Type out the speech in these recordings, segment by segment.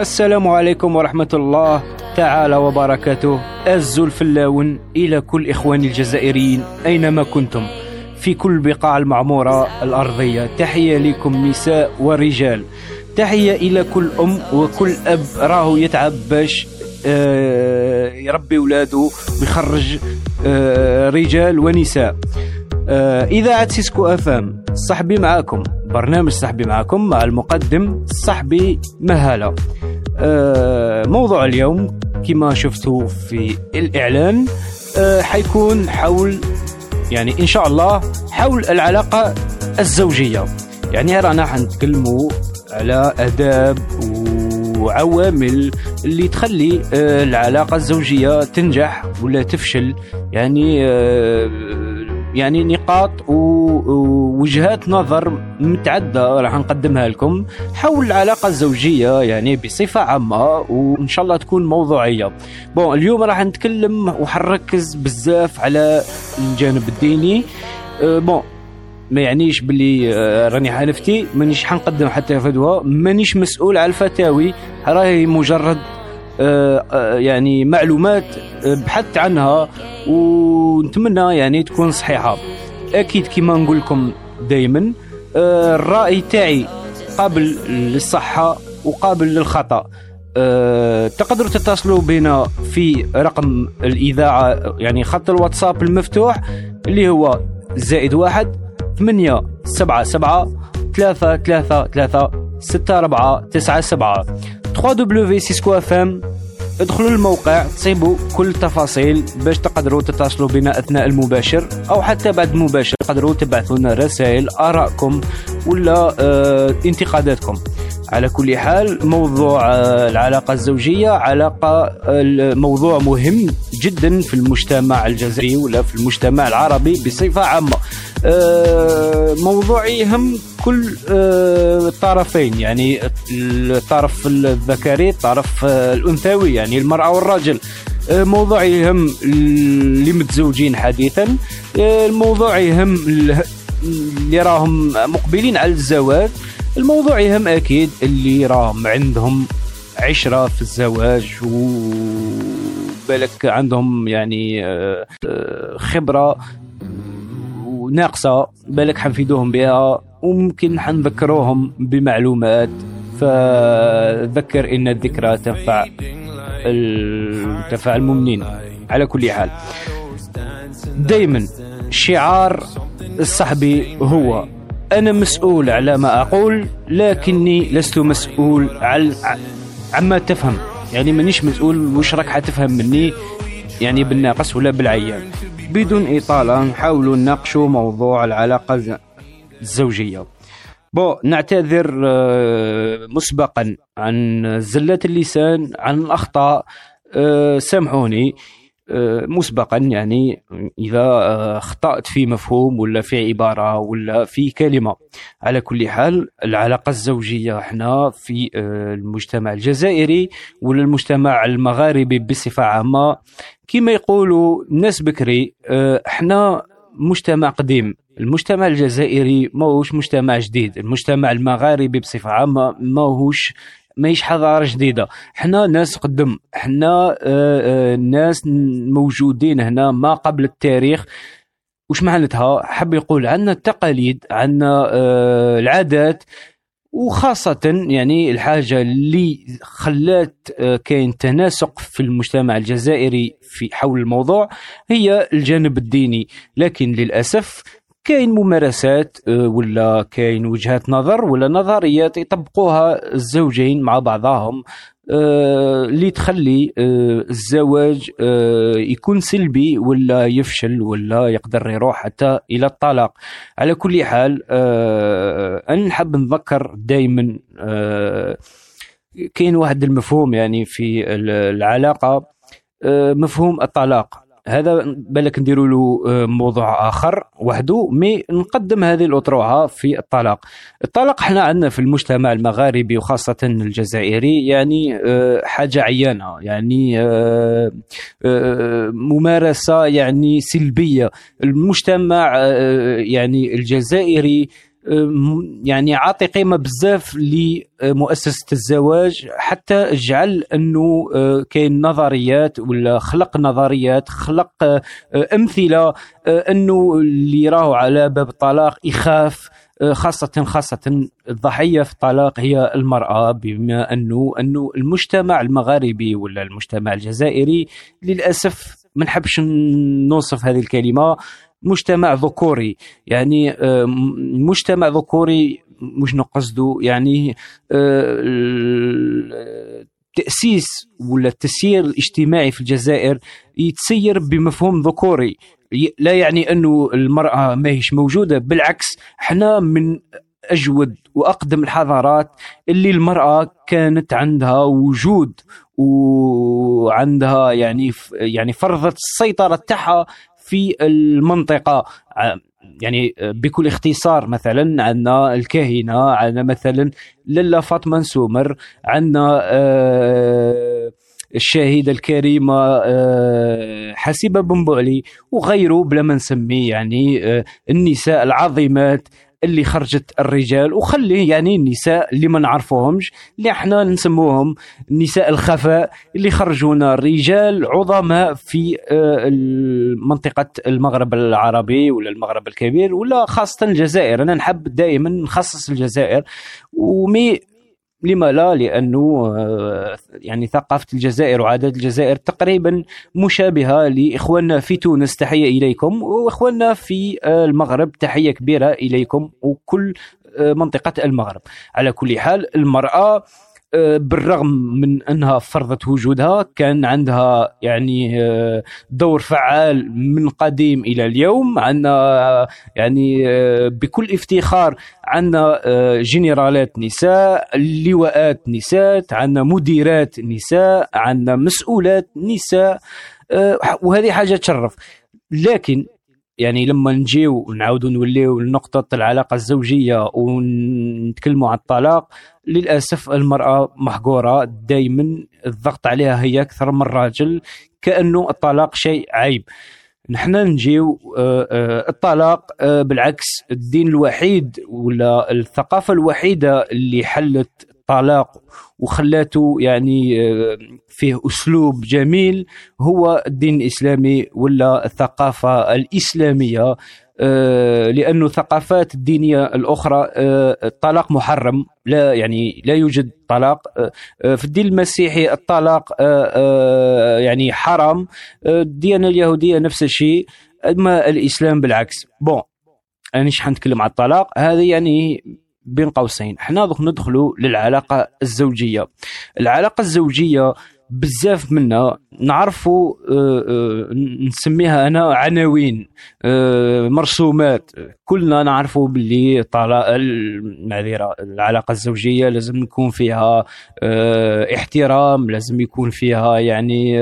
السلام عليكم ورحمة الله تعالى وبركاته. azul fellawen إلى كل إخواني الجزائريين أينما كنتم. في كل بقاع المعمورة الأرضية. تحية لكم نساء ورجال. تحية إلى كل أم وكل أب راهو يتعب باش يربي ولاده ويخرج آه، رجال ونساء. آه، إذاعة سيسكو FM صحبي معاكم. برنامج صحبي معاكم مع المقدم صحبي مهالة. موضوع اليوم كما شفتوا في الإعلان حيكون حول يعني إن شاء الله حول العلاقة الزوجية. يعني رانا حنتكلموا على آداب وعوامل اللي تخلي آه، العلاقة الزوجية تنجح ولا تفشل. يعني آه، يعني نقاط ووجهات نظر متعدة راح نقدمها لكم حول العلاقة الزوجية يعني بصفة عامة وإن شاء الله تكون موضوعية. bon اليوم راح نتكلم وحنركز بزاف على الجانب الديني. أه، bon ما يعنيش باللي أه، راني حالفتي مانيش حنقدم حتى فتوى مانيش مسؤول على الفتاوي راهي مجرد آه، آه، يعني معلومات آه، بحثت عنها ونتمنى يعني تكون صحيحة. أكيد كما نقول لكم دايما الرأي تاعي قابل للصحة وقابل للخطأ. أه تقدروا تتصلوا بنا في رقم الإذاعة يعني خط الواتساب المفتوح اللي هو زائد واحد ثمانية سبعة سبعة ثلاثة ثلاثة ثلاثة ستة أربعة تسعة سبعة. www.cisco.fm ادخلوا الموقع تصيبوا كل التفاصيل باش تقدروا تتصلوا بنا أثناء المباشر أو حتى بعد المباشر تقدروا تبعثوا لنا رسائل آرائكم ولا آه انتقاداتكم. على كل حال موضوع آه العلاقة الزوجية علاقة آه موضوع مهم. جدا في المجتمع الجزائري ولا في المجتمع العربي بصفة عامة. آه، موضوع يهم كل الطرفين آه، يعني الطرف الذكري الطرف آه، الأنثوي يعني المرأة والرجل. موضوع يهم اللي متزوجين حديثا. الموضوع يهم اللي راهم مقبلين على الزواج. الموضوع يهم أكيد اللي راهم عندهم عشرة في الزواج وبالك عندهم يعني خبرة ناقصة بالك حنفيدوهم بها وممكن حنذكروهم بمعلومات. فذكر إن الذكرى تنفع تنفع المؤمنين على كل حال. دائما شعار الصحبي هو أنا مسؤول على ما أقول لكني لست مسؤول على عما تفهم. يعني مانيش مسؤول وش راك حتفهم مني يعني بالناقص ولا بالعيان. بدون إطالة نحاول نناقشوا موضوع العلاقة الزوجية. بو نعتذر آه، مسبقا عن زلة اللسان عن الأخطاء. آه، سامحوني. مسبقا يعني إذا أخطأت في مفهوم ولا في عبارة ولا في كلمة. على كل حال العلاقة الزوجية إحنا في المجتمع الجزائري ولا المجتمع المغاربي بصفة عامة. كما يقولوا الناس بكري آه، إحنا مجتمع قديم. المجتمع الجزائري ماهوش مجتمع جديد. المجتمع المغاربي بصفة عامة ماهوش ماهيش حضارة جديدة. حنا ناس قدم حنا آه، آه، ناس موجودين هنا ما قبل التاريخ. وش معناتها؟ حب يقول عندنا التقاليد عندنا العادات وخاصة يعني الحاجة اللي خلات آه، كاين تناسق في المجتمع الجزائري في حول الموضوع هي الجانب الديني. لكن للأسف كاين ممارسات آه، ولا كاين وجهات نظر ولا نظريات يطبقوها الزوجين مع بعضهم آه، اللي تخلي آه، الزواج يكون سلبي ولا يفشل ولا يقدر يروح حتى إلى الطلاق. على كل حال أنا نحب نذكر دائما كاين واحد المفهوم يعني في العلاقة مفهوم الطلاق. هذا بالك نديروا له آه، موضوع آخر وحده مي نقدم هذه الاطروحه في الطلاق. الطلاق إحنا عندنا في المجتمع المغاربي وخاصة الجزائري يعني آه، حاجة عيانة يعني آه، ممارسة يعني سلبية. المجتمع يعني الجزائري يعني عاطي قيمة بزاف لمؤسسة الزواج حتى جعل أنه آه، كاين نظريات ولا خلق نظريات خلق آه، أمثلة أنه اللي راهو على باب الطلاق يخاف خاصة خاصة الضحية في الطلاق هي المرأة بما أنه أنه المجتمع المغاربي ولا المجتمع الجزائري للأسف ما نحبش نوصف هذه الكلمة. مجتمع ذكوري. يعني آه، مجتمع ذكوري مش نقصده يعني التأسيس آه، ولا التسيير الاجتماعي في الجزائر يتسير بمفهوم ذكوري. لا يعني أنه المرأة ما هيش موجودة بالعكس إحنا من أجود وأقدم الحضارات اللي المرأة كانت عندها وجود وعندها يعني يعني فرضت السيطرة تاعها في المنطقة. يعني بكل اختصار مثلا عندنا الكاهنه عندنا مثلا لاله فاطمة نسومر عندنا آه الشاهدة الكريمة آه، حسيبة بن بوعلي وغيره بلا ما نسميه يعني آه، النساء العظيمات اللي خرجت الرجال وخلي يعني النساء اللي ما نعرفوهمش اللي إحنا نسموهم نساء الخفاء اللي خرجونا الرجال عظماء في آه، منطقة المغرب العربي ولا المغرب الكبير ولا خاصة الجزائر. أنا نحب دائما نخصص الجزائر ومي لما لا؟ لأنه آه، يعني ثقافة الجزائر وعادات الجزائر تقريبا مشابهة لإخواننا في تونس. تحية إليكم. وإخواننا في آه، المغرب تحية كبيرة إليكم. وكل آه، منطقة المغرب. على كل حال المرأة بالرغم من أنها فرضت وجودها كان عندها يعني آه، دور فعال من قديم إلى اليوم عندنا يعني آه، بكل افتخار عندنا جنرالات نساء لواءات نساء عندنا مديرات نساء عندنا مسؤولات نساء وهذه حاجة تشرف. لكن يعني لما نجيو ونعاودوا نوليو لنقطة العلاقة الزوجية ونتكلموا عن الطلاق للأسف المرأة محقورة دائما الضغط عليها هي أكثر من الراجل كأنه الطلاق شيء عيب. نحن نجيو آه، آه، الطلاق آه، بالعكس الدين الوحيد ولا الثقافة الوحيدة اللي حلت الطلاق وخلاته يعني آه، فيه أسلوب جميل هو الدين الإسلامي ولا الثقافة الإسلامية؟ آه، لأنه الثقافات الدينية الأخرى آه، الطلاق محرم لا يعني لا يوجد طلاق. في الدين المسيحي الطلاق يعني حرام. الديانة اليهودية نفس الشيء أما الإسلام بالعكس. بون أنا مش حنتكلم على الطلاق هذا يعني بين قوسين. إحنا دوك ندخلوا للعلاقة الزوجية. العلاقة الزوجية بزاف منا نعرفوا آه، آه، نسميها أنا عناوين آه، مرسومات. كلنا نعرفوا باللي المعذره العلاقة الزوجية لازم يكون فيها احترام لازم يكون فيها يعني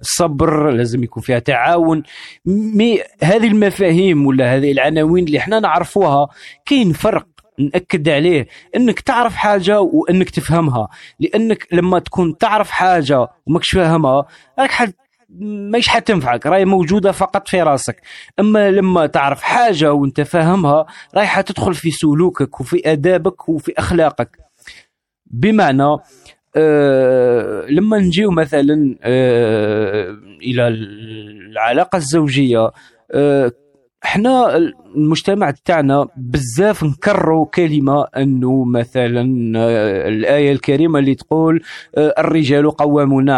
صبر لازم يكون فيها تعاون. مي هذه المفاهيم ولا هذه العناوين اللي إحنا نعرفوها كاين فرق نأكد عليه إنك تعرف حاجة وإنك تفهمها. لأنك لما تكون تعرف حاجة وماكش فاهمها راك حد ماش حتنفعك راهي موجودة فقط في راسك. أما لما تعرف حاجة وإنت فاهمها رايحة تدخل في سلوكك وفي آدابك وفي أخلاقك. بمعنى آه لما نجيو مثلا آه إلى العلاقة الزوجية آه إحنا المجتمع تاعنا بزاف نكرروا كلمة إنه مثلا آه، الآية الكريمة اللي تقول آه، الرجال قوامون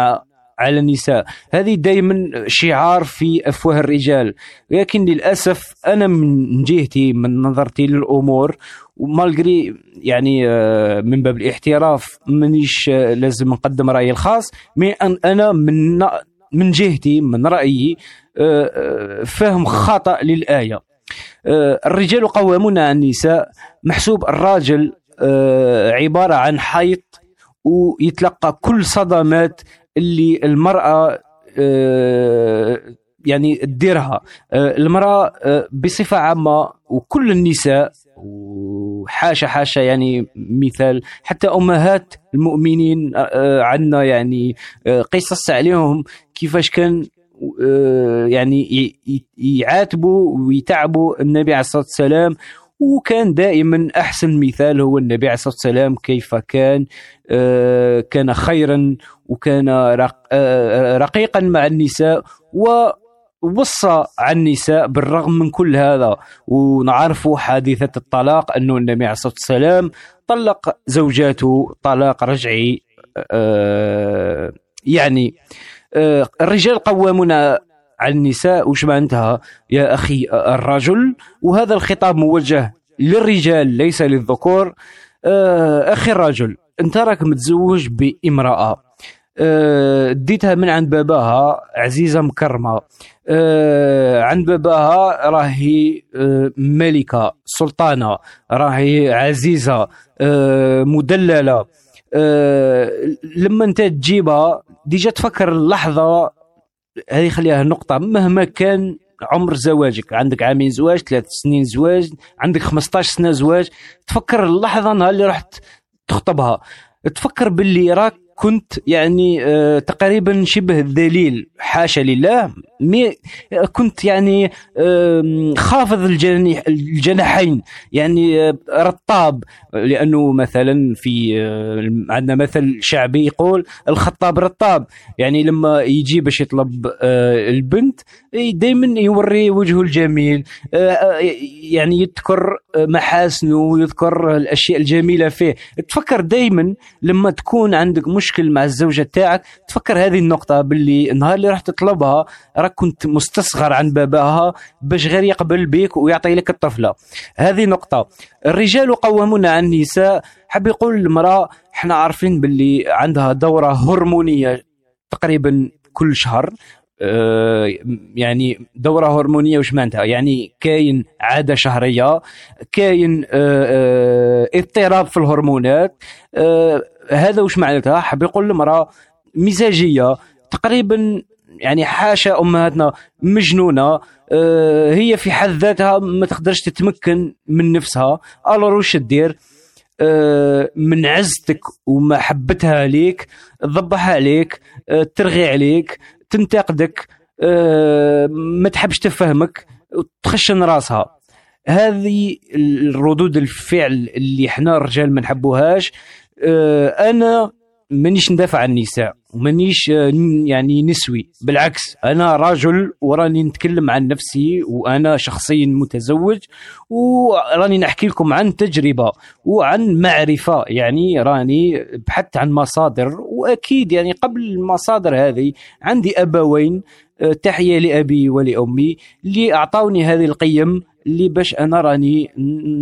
على النساء. هذه دائما شعار في أفواه الرجال. لكن للأسف أنا من جهتي من نظرتي للأمور ومالغري يعني آه، من باب الاحتراف مانيش لازم نقدم رأيي الخاص مي أنا من من جهتي من رأيي فهم خطأ للآية. آه، الرجال قوامون على النساء محسوب الراجل آه، عبارة عن حيط ويتلقى كل صدمات اللي المرأة آه، يعني تديرها المرأة بصفة عامة وكل النساء وحاشا حاشا يعني مثال حتى أمهات المؤمنين عندنا يعني قصص عليهم كيفاش كان يعني يعاتبوا ويتعبوا النبي عليه الصلاة والسلام. وكان دائما أحسن مثال هو النبي عليه الصلاة والسلام كيف كان كان خيرا وكان رقيقا مع النساء. و وصى على النساء بالرغم من كل هذا ونعرف حادثة الطلاق أنه النبي عليه الصلاة والسلام طلق زوجاته طلاق رجعي آه يعني آه الرجال قوامون على النساء. وش معناتها يا أخي الرجل. وهذا الخطاب موجه للرجال ليس للذكور. آه أخي الرجل أنت راك متزوج بامرأة. ديتها من عند باباها عزيزة مكرمة. آه، عند باباها راهي آه، ملكة سلطانة راهي عزيزة مدللة. لما انت تجيبها ديجا تفكر اللحظة هذه خليها نقطة مهما كان عمر زواجك عندك عامين زواج ثلاث سنين زواج عندك 15 سنة زواج تفكر اللحظة نهار اللي رحت تخطبها. تفكر باللي راك كنت يعني آه تقريبا شبه ذليل حاشا لله. مي كنت يعني خافض الجناح الجناحين يعني آه رطاب. لأنه مثلا في آه، عندنا مثل شعبي يقول الخطاب رطاب. يعني لما يجي باش يطلب البنت دائما يوري وجهه الجميل. يعني يذكر محاسنه ويذكر الأشياء الجميلة فيه. تفكر دائما لما تكون عندك مشكل مع الزوجة تاعك. تفكر هذه النقطة باللي النهار اللي راح تطلبها راك كنت مستصغر عن باباها باش غير يقبل بك ويعطي لك الطفلة. هذه نقطة. الرجال قوامون على النساء. حب يقول المرأة إحنا عارفين باللي عندها دورة هرمونية تقريبا كل شهر. آه، يعني دورة هرمونية وش معناتها؟ يعني كاين عادة شهرية كاين آه، آه، اضطراب في الهرمونات هذا وش معناتها؟ حاب يقول المراه مزاجية تقريبا يعني حاشا أمهاتنا مجنونة هي في حد ذاتها ما تقدرش تتمكن من نفسها. الور وش دير من عزتك ومحبتها ليك تضبح عليك ترغي عليك تنتقدك آه، ما تحبش تفهمك وتخشن راسها. هذه الردود الفعل اللي إحنا الرجال ما نحبوهاش. آه، أنا مانيش ندافع عن النساء ومانيش آه، يعني نسوي بالعكس أنا رجل وراني نتكلم عن نفسي وأنا شخصيا متزوج وراني نحكي لكم عن تجربة وعن معرفة يعني راني بحثت عن مصادر وأكيد يعني قبل المصادر هذه عندي أبوين آه، تحية لأبي ولأمي اللي أعطوني هذه القيم اللي باش أنا راني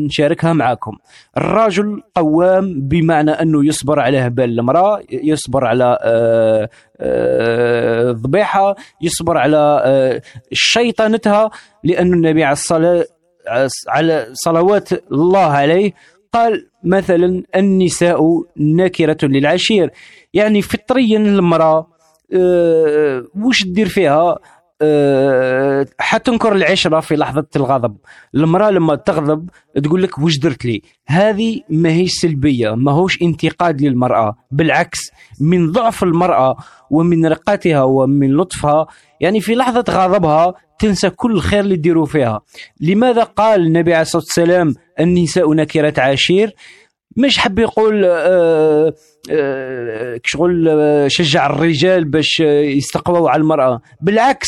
نشاركها معاكم. الرجل قوام بمعنى أنه يصبر على هبال المرأة يصبر على آه، آه، ذبيحة يصبر على آه، شيطنتها لأن النبي عليه الصلاة على صلوات الله عليه قال مثلا النساء نكرة للعشير. يعني فطريا المرأة وش تدير فيها؟ أه حتنكر العشره في لحظة الغضب. المرأة لما تغضب تقول لك وش درت لي؟ هذه ما هي سلبية ما هوش انتقاد للمرأة. بالعكس من ضعف المرأة ومن رقتها ومن لطفها يعني في لحظة غضبها تنسى كل الخير اللي تديروا فيها. لماذا قال النبي عليه الصلاة والسلام النساء نكرة عشير مش حب يقول آه آه شغل آه، شجع الرجال باش يستقووا على المرأة. بالعكس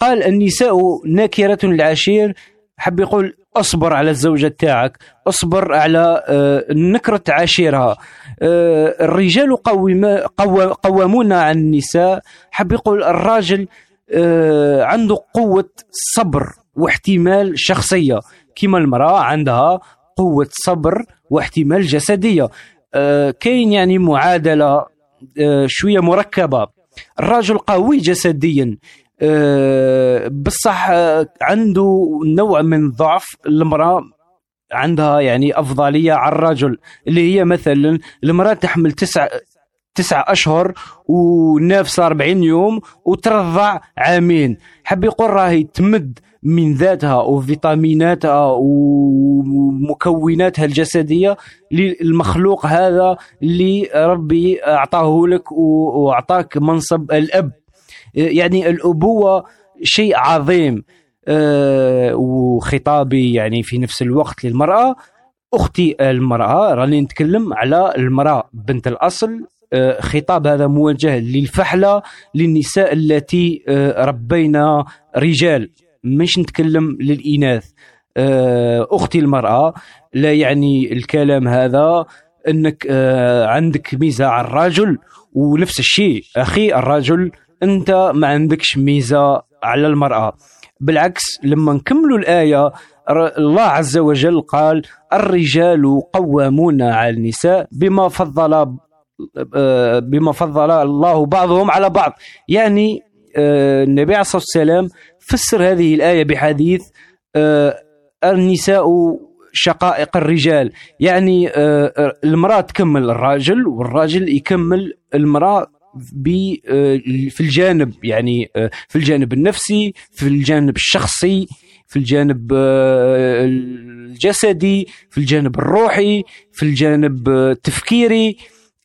قال النساء نكرة للعشير. حب يقول اصبر على الزوجة تاعك اصبر على آه، نكرة عشيرها. آه، الرجال قوامون على النساء. حب يقول الراجل آه، عنده قوة صبر واحتمال شخصية. كما المرأة عندها قوة صبر واحتمال جسدية. كاين يعني معادلة شوية مركبة. الرجل قوي جسديا. بصح آه، عنده نوع من ضعف المرأة عندها يعني أفضلية على الرجل اللي هي مثلا المرأة تحمل تسع تسعة أشهر ونافسة 40 يوم وترضع عامين. حب يقول راهي تمد من ذاتها وفيتاميناتها ومكوناتها الجسدية للمخلوق هذا اللي ربي أعطاه لك وأعطاك منصب الأب. يعني الأبوة شيء عظيم وخطابي يعني في نفس الوقت للمرأة. أختي المرأة راني نتكلم على المرأة بنت الأصل خطاب هذا موجه للفحلة للنساء التي ربينا رجال. مش نتكلم للإناث. آه، أختي المرأة لا يعني الكلام هذا آه، عندك ميزة على الرجل ونفس الشيء. أخي الرجل أنت ما عندكش ميزة على المرأة. بالعكس لما نكملوا الآية الله عز وجل قال الرجال قوامون على النساء بما فضل آه، بما فضل الله بعضهم على بعض. يعني النبي عليه الصلاة والسلام فسر هذه الآية بحديث آه، النساء شقائق الرجال. يعني آه، آه، المرأة تكمل الراجل والراجل يكمل المرأة في الجانب يعني في الجانب النفسي في الجانب الشخصي في الجانب الجسدي في الجانب الروحي في الجانب التفكيري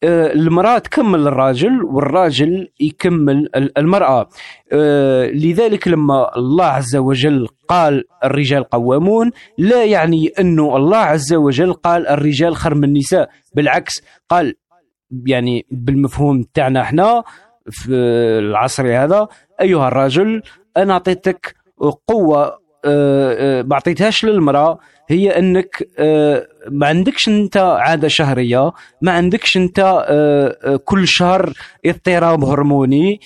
آه، المرأة تكمل الراجل والراجل يكمل المرأة. آه، لذلك لما الله عز وجل قال الرجال قوامون لا يعني أنه الله عز وجل قال الرجال خير من النساء بالعكس قال يعني بالمفهوم تاعنا إحنا في العصر هذا أيها الرجل أنا أعطيتك قوة آه، ما أعطيتهاش للمرأة هي أنك آه، ما عندكش أنت عادة شهرية ما عندكش أنت آه، آه، كل شهر اضطراب هرموني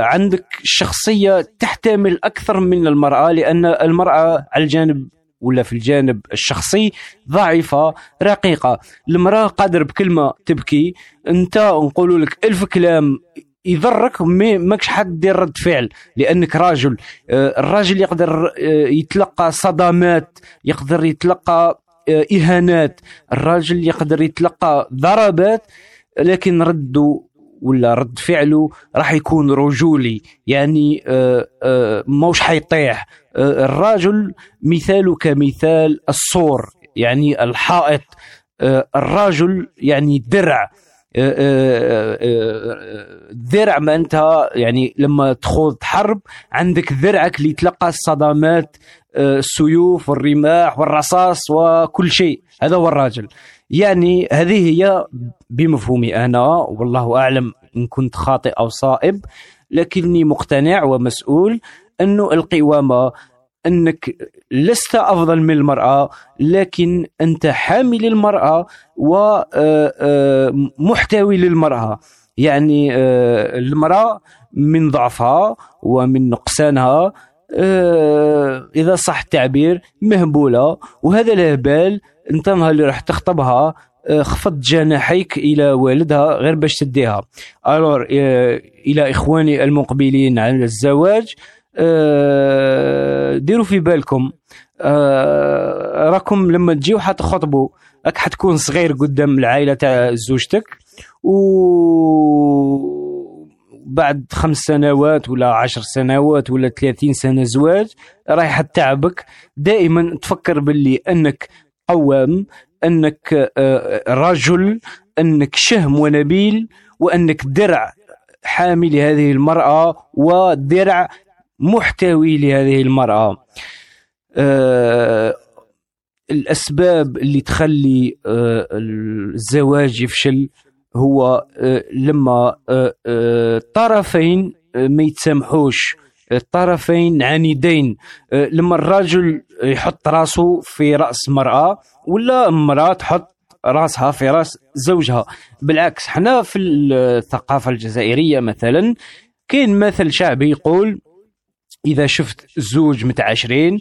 عندك شخصية تحتمل أكثر من المرأة لأن المرأة على الجانب ولا في الجانب الشخصي ضعيفة رقيقة. المرأة قادر بكلمة تبكي. انت نقول لك ألف كلام يضرك ماكش حد دير رد فعل لأنك راجل. آه، الراجل يقدر آه، يتلقى صدمات يقدر يتلقى آه، إهانات. الراجل يقدر يتلقى ضربات لكن رده ولا رد فعله راح يكون رجولي يعني موش حيطيح. الراجل مثاله كمثال الصور يعني الحائط. الراجل درع. درع ذرع ما انت يعني لما تخوض حرب عندك ذرعك اللي يتلقى الصدمات السيوف والرماح والرصاص وكل شيء. هذا هو الراجل يعني هذه هي بمفهومي أنا والله أعلم إن كنت خاطئ أو صائب لكني مقتنع ومسؤول أنه القوامة أنك لست أفضل من المرأة لكن أنت حامي للمراه ومحتوي آه، آه، للمرأة. يعني آه، المرأة من ضعفها ومن نقصانها إذا صح التعبير مهبولة وهذا الهبال انت اللي راح تخطبها خفض جناحيك إلى والدها غير باش تديها. ألور إلى إخواني المقبلين على الزواج آه، ديروا في بالكم. آه، راكم لما تجيو حتخطبوا. راك حتكون صغير قدام العائلة تاع زوجتك و بعد خمس سنوات ولا عشر سنوات ولا ثلاثين سنة زواج رايح تعبك. دائما تفكر باللي أنك قوام أنك آه، رجل أنك شهم ونبيل وأنك درع حامي لهذه المرأة ودرع محتوي لهذه المرأة. آه الأسباب اللي تخلي آه الزواج يفشل هو لما الطرفين ما يتسامحوش. الطرفين عنيدين. آه، لما الرجل يحط راسه في رأس مرأة ولا المرأة تحط راسها في رأس زوجها. بالعكس حنا في الثقافة الجزائرية مثلا كاين مثل شعبي يقول إذا شفت زوج متعاشرين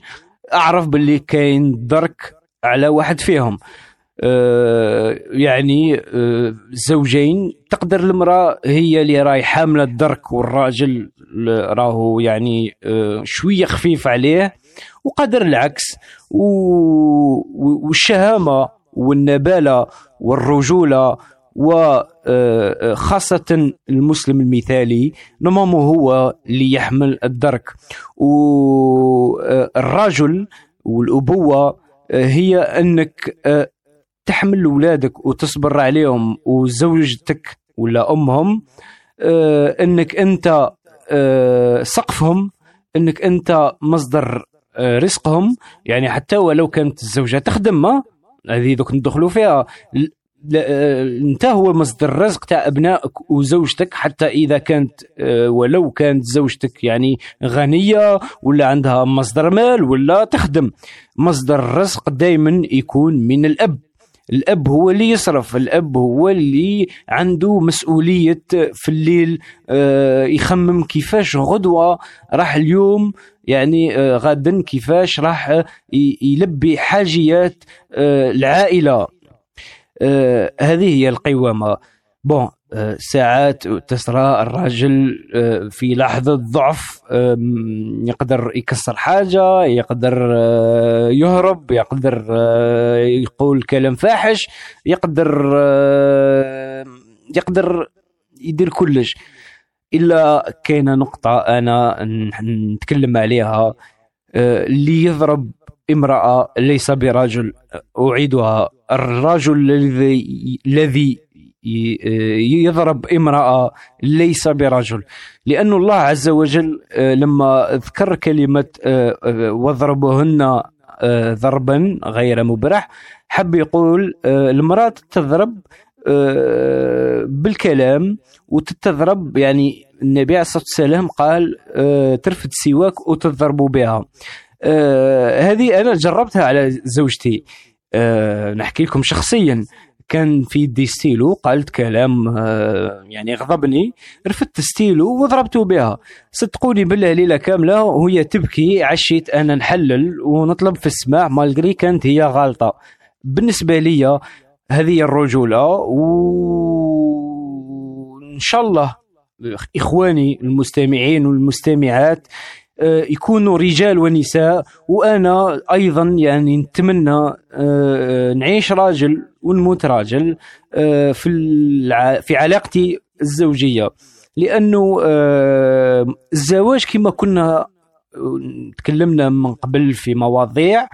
أعرف باللي كاين درك على واحد فيهم. أه يعني أه زوجين. تقدر المرأة هي اللي راهي حاملة الدرك والراجل راهو يعني أه شوية خفيف عليه وقدر العكس. والشهامة والنبالة والرجولة وخاصة آه، المسلم المثالي نمامه هو اللي يحمل الدرك. والرجل والأبوة آه، هي أنك آه، تحمل أولادك وتصبر عليهم وزوجتك ولا أمهم أنك أنت سقفهم إنك أنت مصدر آه، رزقهم. يعني حتى ولو كانت الزوجة تخدم ما هذه دوك ندخلوا فيها. آه، أنت هو مصدر الرزق تاع أبنائك وزوجتك حتى إذا كانت آه، ولو كانت زوجتك يعني غنية ولا عندها مصدر مال ولا تخدم. مصدر الرزق دائما يكون من الأب. الأب هو اللي يصرف الأب هو اللي عنده مسؤولية في الليل آه، يخمم كيفاش غدوة راح اليوم يعني غدا كيفاش راح يلبي حاجيات العائلة. آه هذه هي القوامة. بون آه ساعات تسرى الراجل آه في لحظة ضعف آه يقدر يكسر حاجة يقدر آه، يهرب يقدر آه، يقول كلام فاحش يقدر آه، يقدر يدير كلش. إلا كاينة نقطة أنا نتكلم عليها اللي يضرب امرأة ليس برجل أعيدها. الرجل الذي الذي يضرب امرأة ليس برجل. لأن الله عز وجل آه، لما ذكر كلمة آه، آه، واضربهن ضربا غير مبرح حب يقول المرأة تضرب بالكلام وتتضرب يعني النبي عليه الصلاة والسلام قال ترفد سواك وتضرب بها. هذه أنا جربتها على زوجتي. نحكي لكم شخصيا. كان في يدي ستيلو قالت كلام أه يعني غضبني رفدت ستيلو وضربته بها. صدقوني بالله ليلة كاملة وهي تبكي عشيت أنا نحلل ونطلب في السماح malgré كانت هي غالطة. بالنسبة لي هذه الرجولة وان شاء الله إخواني المستمعين والمستمعات آه، يكونوا رجال ونساء وأنا أيضا يعني نتمنى آه، نعيش راجل ونموت راجل آه، في في علاقتي الزوجية. لأنه الزواج كما كنا تكلمنا من قبل في مواضيع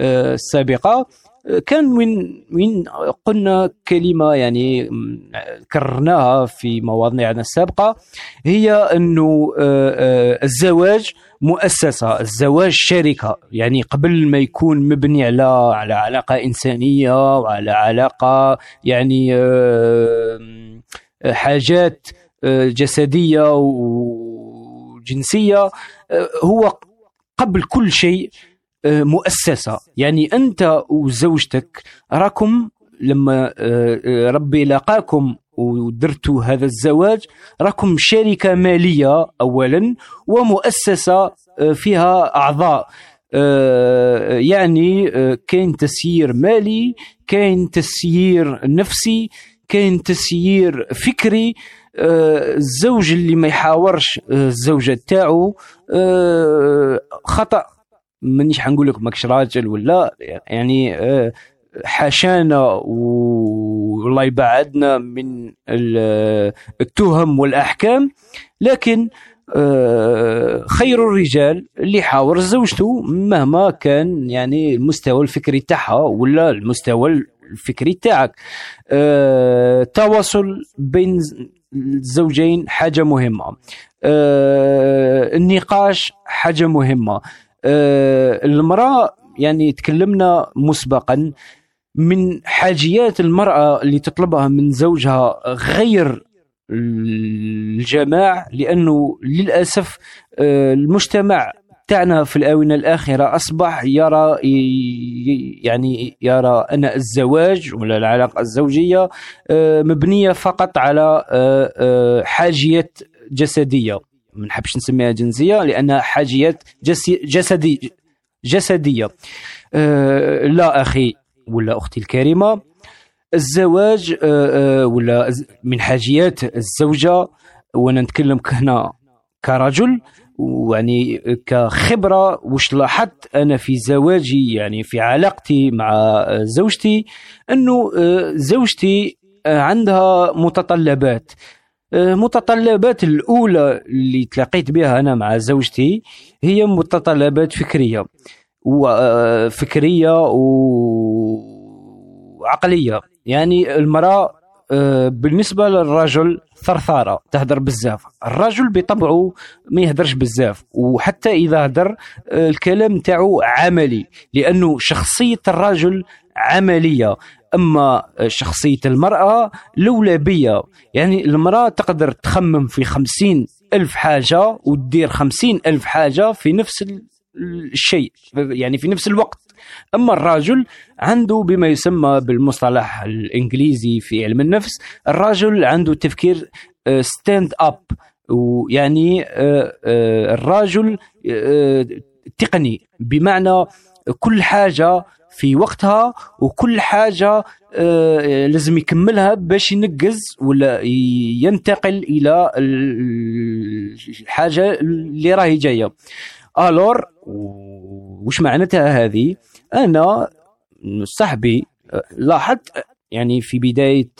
السابقه كان وين وين قلنا كلمة يعني كررناها في مواضيعنا السابقة هي أنه الزواج مؤسسة الزواج شركة. يعني قبل ما يكون مبني على على علاقة إنسانية وعلى علاقة يعني حاجات آه، جسدية وجنسية آه، هو قبل كل شيء آه، مؤسسة. يعني أنت وزوجتك راكم لما ربي لاقاكم ودرتوا هذا الزواج راكم شركة مالية أولا ومؤسسة آه، فيها أعضاء. آه، يعني آه، كاين تسيير مالي كاين تسيير نفسي كاين تسيير فكري. الزوج اللي ما يحاورش الزوجة تاعو خطأ. مانيش حنقول لك ماكش راجل ولا يعني حاشانا والله يبعدنا من التهم والأحكام لكن آه، خير الرجال اللي حاور زوجته مهما كان يعني المستوى الفكري تاعها ولا المستوى الفكري تاعك. التواصل آه، بين الزوجين حاجة مهمة. آه، النقاش حاجة مهمة. المرأة يعني تكلمنا مسبقا. من حاجيات المرأة اللي تطلبها من زوجها غير الجماع لأنه للأسف آه، المجتمع تاعنا في الآونة الآخرة أصبح يرى يعني يرى أن الزواج ولا العلاقة الزوجية آه، مبنية فقط على آه، حاجيات جسدية. ما نحبش نسميها جنسية لأنها حاجيات جسدي جسدية. لا أخي. ولا أختي الكريمة الزواج آه، آه، ولا من حاجيات الزوجة وأنا نتكلم هنا كرجل ويعني كخبرة وش لاحظت أنا في زواجي يعني في علاقتي مع زوجتي أنه آه، زوجتي عندها متطلبات. متطلبات الأولى اللي تلاقيت بها أنا مع زوجتي هي متطلبات فكرية. وفكرية وعقلية. يعني المرأة آه، بالنسبة للرجل ثرثارة تهدر بزاف. الرجل بطبعه ما يهدرش بزاف وحتى إذا هدر آه، الكلام تاعو عملي لأنه شخصية الرجل عملية. أما شخصية المرأة لولبية. يعني المرأة تقدر تخمم في خمسين ألف حاجة وتدير خمسين ألف حاجة في نفس الشيء يعني في نفس الوقت أما الرجل عنده بما يسمى بالمصطلح الإنجليزي في علم النفس الرجل عنده تفكير c'est en étapes ويعني آه، آه، الرجل آه، تقني بمعنى كل حاجة في وقتها وكل حاجة لازم يكملها باش ينقز ولا ينتقل إلى الحاجة اللي راهي جاية. alors وش معناتها هذه؟ أنا صاحبي لاحظت يعني في بداية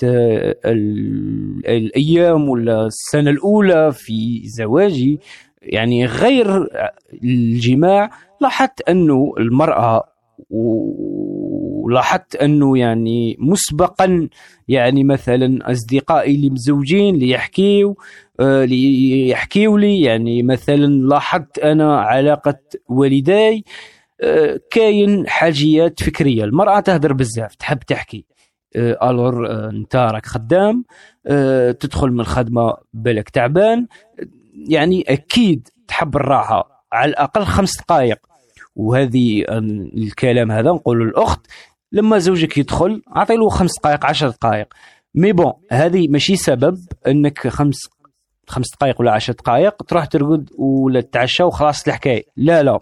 الأيام ولا السنة الأولى في زواجي يعني غير الجماع لاحظت أنه المرأة ولاحظت أنه يعني مسبقا يعني مثلا أصدقائي اللي مزوجين ليحكيوا ليحكيوا لي يعني مثلا لاحظت أنا علاقة والداي آه، كاين حاجيات فكرية. المرأة تهدر بزاف تحب تحكي. آه، ألور آه، أنت راك خدام تدخل من الخدمة بالك تعبان. يعني أكيد تحب الراحة على الأقل خمس دقائق. وهذه الكلام هذا نقول للأخت لما زوجك يدخل أعطي له خمس دقائق عشر دقائق. مي بون هذه ماشي سبب أنك خمس خمس دقائق ولا عشر دقائق تروح ترقد ولا تتعشى وخلاص الحكاية. لا لا.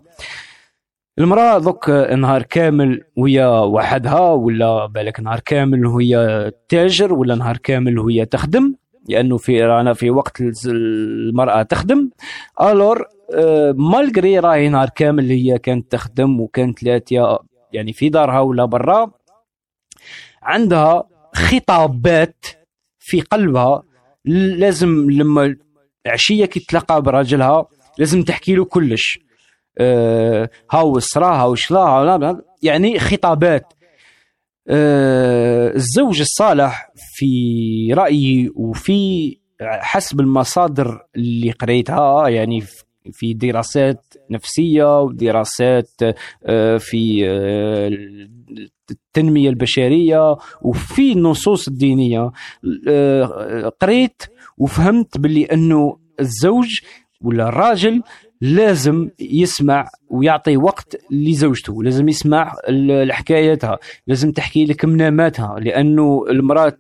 المرأة ذوك نهار كامل وهي وحدها ولا بالك نهار كامل وهي تاجر ولا نهار كامل وهي تخدم؟ لأنه في رانا في وقت المرأة تخدم. ألور آه، مالغري راهي نهار كامل هي كانت تخدم وكانت لاتيه يعني في دارها ولا برا. عندها خطابات في قلبها لازم لما عشيه كي تلقى براجلها لازم تحكي له كلش. آه، هاو صرا هاو يعني خطابات. آه، الزوج الصالح في رأيي وفي حسب المصادر اللي قريتها يعني في دراسات نفسية ودراسات آه، في التنمية البشرية وفي النصوص الدينية. قريت وفهمت باللي أنه الزوج ولا الراجل لازم يسمع ويعطي وقت لزوجته لازم يسمع الحكاياتها لازم تحكي لك مناماتها لأنه المرأة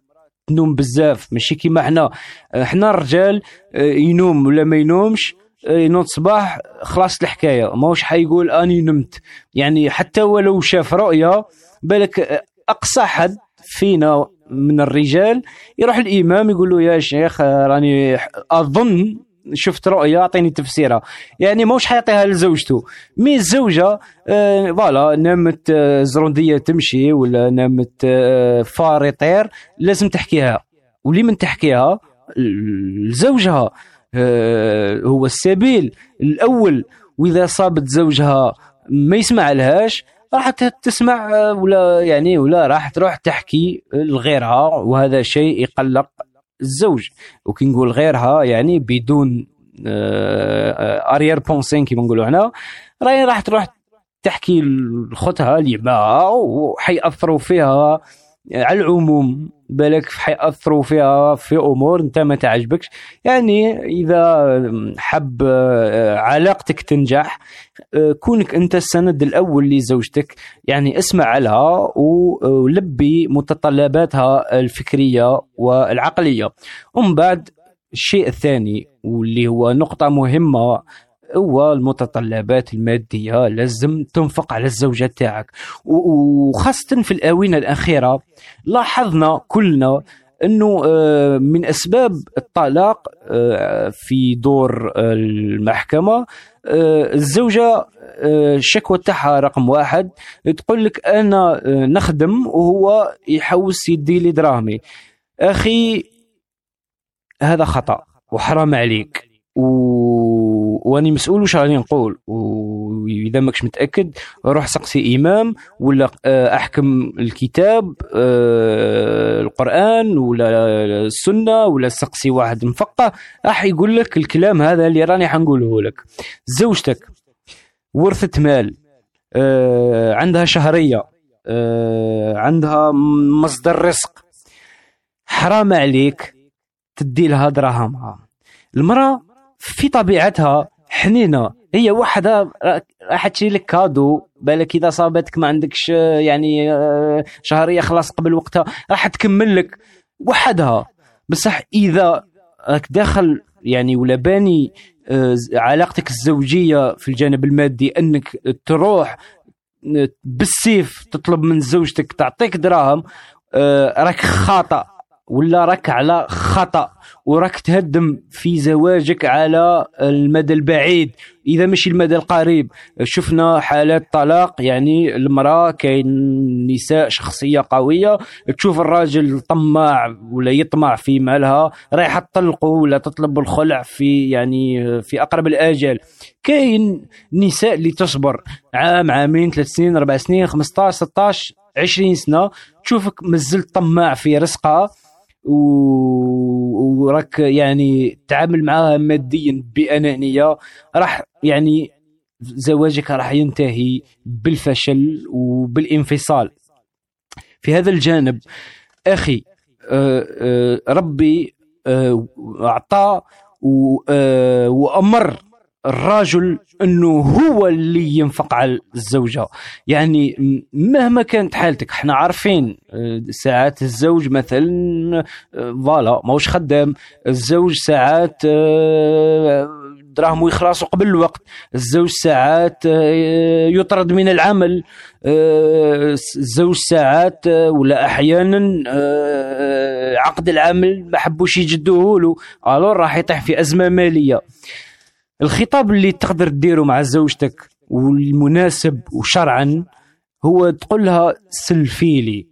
تنوم بزاف ماشي كيما إحنا إحنا الرجال آه، ينوم ولا ما ينومش آه، ينوض صباح خلاص الحكاية. ماهوش حيقول أني نمت. يعني حتى ولو شاف رؤية بالك أقصى حد فينا من الرجال يروح الإمام يقول له يا شيخ راني أظن شفت رؤية أعطيني تفسيرها. يعني موش حيعطيها لزوجته. mais الزوجة آه voilà نامت آه زرمومية تمشي ولا نامت آه فار يطير لازم تحكيها. ولي من تحكيها؟ لزوجها. هو السبيل الأول. وإذا صابت زوجها ما يسمع لهاش راح تسمع آه، ولا يعني ولا راح تروح تحكي لغيرها وهذا شيء يقلق الزوج. وكي نقول غيرها يعني بدون arrière-pensée كيما نقولوا هنا راهي راح تروح تحكي لخوتها اللي معها وحيأثروا فيها. على العموم بالك حيأثروا فيها في أمور أنت ما تعجبكش. يعني إذا حب آه، علاقتك تنجح آه، كونك أنت السند الأول لزوجتك يعني اسمع لها ولبي متطلباتها الفكرية والعقلية. ومن بعد الشيء الثاني واللي هو نقطة مهمة هو المتطلبات المادية لازم تنفق على الزوجة تاعك. وخاصة في الآونة الأخيرة لاحظنا كلنا إنه آه، من أسباب الطلاق آه، في دور المحكمة آه، الزوجة الشكوى تاعها رقم واحد. تقول لك أنا نخدم وهو يحوس يدي لي دراهمي. أخي هذا خطأ وحرام عليك. و واني مسؤول واش راني نقول؟ وإذا ماكش متأكد روح سقسي إمام ولا آه، أحكم الكتاب آه، القرآن ولا السنة ولا سقسي واحد مفقه راح يقول لك الكلام هذا اللي راني حنقوله لك. زوجتك ورثت مال آه، عندها شهرية عندها مصدر رزق حرام عليك تدي لها دراهمها. المرأة في طبيعتها حنينة. هي وحدة راح تشري لك كادو بالك إذا صابتك ما عندكش يعني آه، شهرية خلاص قبل وقتها راح تكمل لك وحدها. بصح إذا راك داخل يعني ولا باني آه، علاقتك الزوجية في الجانب المادي إنك تروح آه، بالسيف تطلب من زوجتك تعطيك دراهم راك خاطئ ولا راك على خطأ. وراك تهدم في زواجك على المدى البعيد. إذا ماشي المدى القريب شفنا حالات طلاق يعني المرأة كاين نساء شخصية قوية تشوف الراجل طماع ولا يطمع في مالها رايحة تطلقه ولا تطلب الخلع في يعني في أقرب الآجال. كاين نساء اللي تصبر عام عامين ثلاث سنين أربع سنين 15 16 20 سنة تشوفك مازلت طماع في رزقها. وراك يعني تعامل معها ماديا بأنانية راح يعني زواجك راح ينتهي بالفشل وبالانفصال. في هذا الجانب أخي آه، آه، ربي آه، أعطى وأمر الرجل انه هو اللي ينفق على الزوجة. يعني مهما كانت حالتك إحنا عارفين آه، ساعات الزوج مثلا آه، فوالا ماهوش خدام. الزوج ساعات آه، دراهمه يخلصوا قبل الوقت. الزوج ساعات يطرد من العمل. الزوج ساعات ولا أحيانا عقد العمل ما حبوش يجدوه له الور راح يطيح في أزمة مالية. الخطاب اللي تقدر ديره مع زوجتك والمناسب وشرعا هو تقول لها سلفي لي.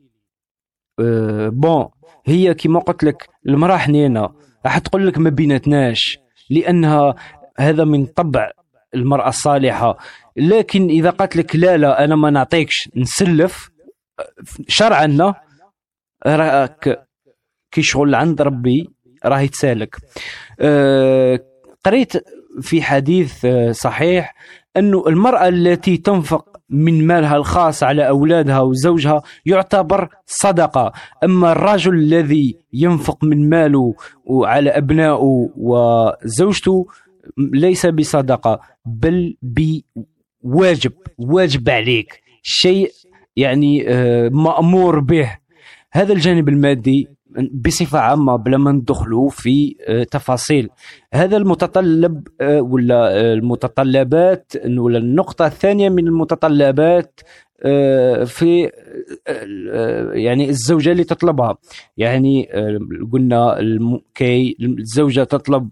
أه بون هي كيما قلت لك المرأة حنينة. راح تقول لك ما بيناتناش لأنها هذا من طبع المرأة الصالحة. لكن إذا قالت لك لا لا أنا ما نعطيكش نسلف. شرعا راك كي شغل عند ربي راه يتسالك أه قريت في حديث آه، صحيح أنه المرأة التي تنفق من مالها الخاص على أولادها وزوجها يعتبر صدقة. أما الرجل الذي ينفق من ماله على أبنائه وزوجته ليس بصدقة بل بواجب واجب عليك شيء يعني آه، مأمور به. هذا الجانب المادي بصفة عامة بلا ما ندخلوا في آه، تفاصيل. هذا المتطلب آه، ولا آه، المتطلبات ولا النقطة الثانية من المتطلبات في يعني الزوجة اللي تطلبها. يعني قلنا كي الزوجة تطلب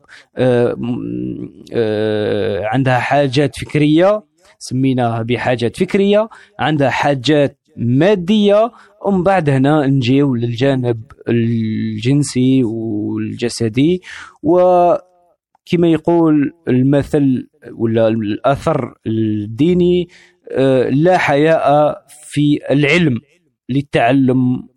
عندها حاجات فكرية سميناها بحاجات فكرية عندها حاجات مادية ومن بعد هنا نجيو للجانب الجنسي والجسدي وكما يقول المثل ولا الأثر الديني آه، لا حياء في العلم للتعلم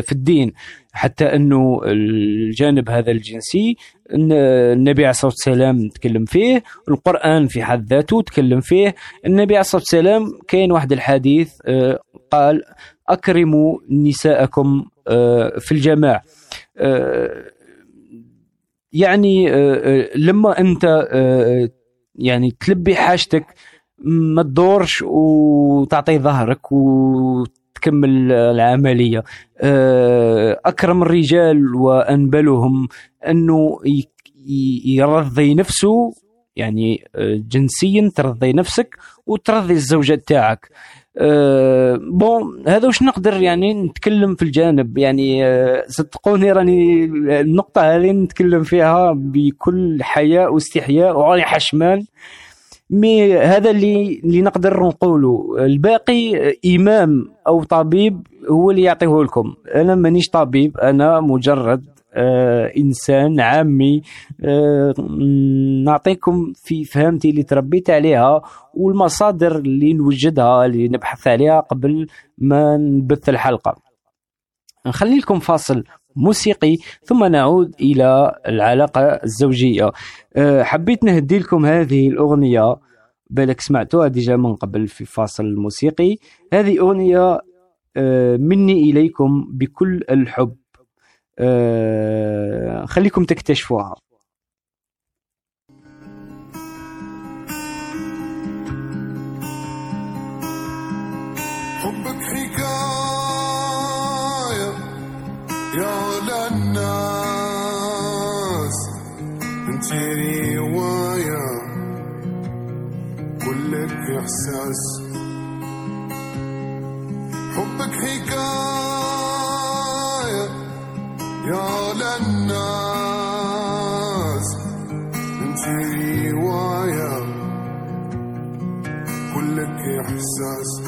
في الدين حتى أنه الجانب هذا الجنسي النبي عليه الصلاة والسلام تكلم فيه القرآن في حد ذاته تكلم فيه النبي عليه الصلاة والسلام كاين واحد الحديث آه، قال أكرموا نساءكم آه، في الجماع. آه، يعني لما أنت يعني تلبي حاجتك ما تدورش وتعطي ظهرك و العملية. آه، أكرم الرجال وأنبلهم أنه يرضي نفسه يعني آه، جنسيا ترضي نفسك وترضي الزوجة تاعك. أه بون هذا وش نقدر يعني نتكلم في الجانب؟ يعني أه صدقوني راني النقطة هذه نتكلم فيها بكل حياء واستحياء وراني حشمان مي هذا اللي اللي نقدر نقوله. الباقي إمام أو طبيب هو اللي يعطيه لكم. أنا مانيش طبيب أنا مجرد آه إنسان عامي. آه نعطيكم في فهمتي اللي تربيت عليها والمصادر اللي نوجدها اللي نبحث عليها قبل ما نبث الحلقة. نخلي لكم فاصل موسيقي ثم نعود إلى العلاقة الزوجية. آه حبيت نهدي لكم هذه الأغنية بالك سمعتوها ديجا من قبل في فاصل موسيقي هذه أغنية آه مني إليكم بكل الحب. آه، خليكم تكتشفوها. حبك حكاية يا للناس انت رواية كلك إحساس. حبك حكاية احساس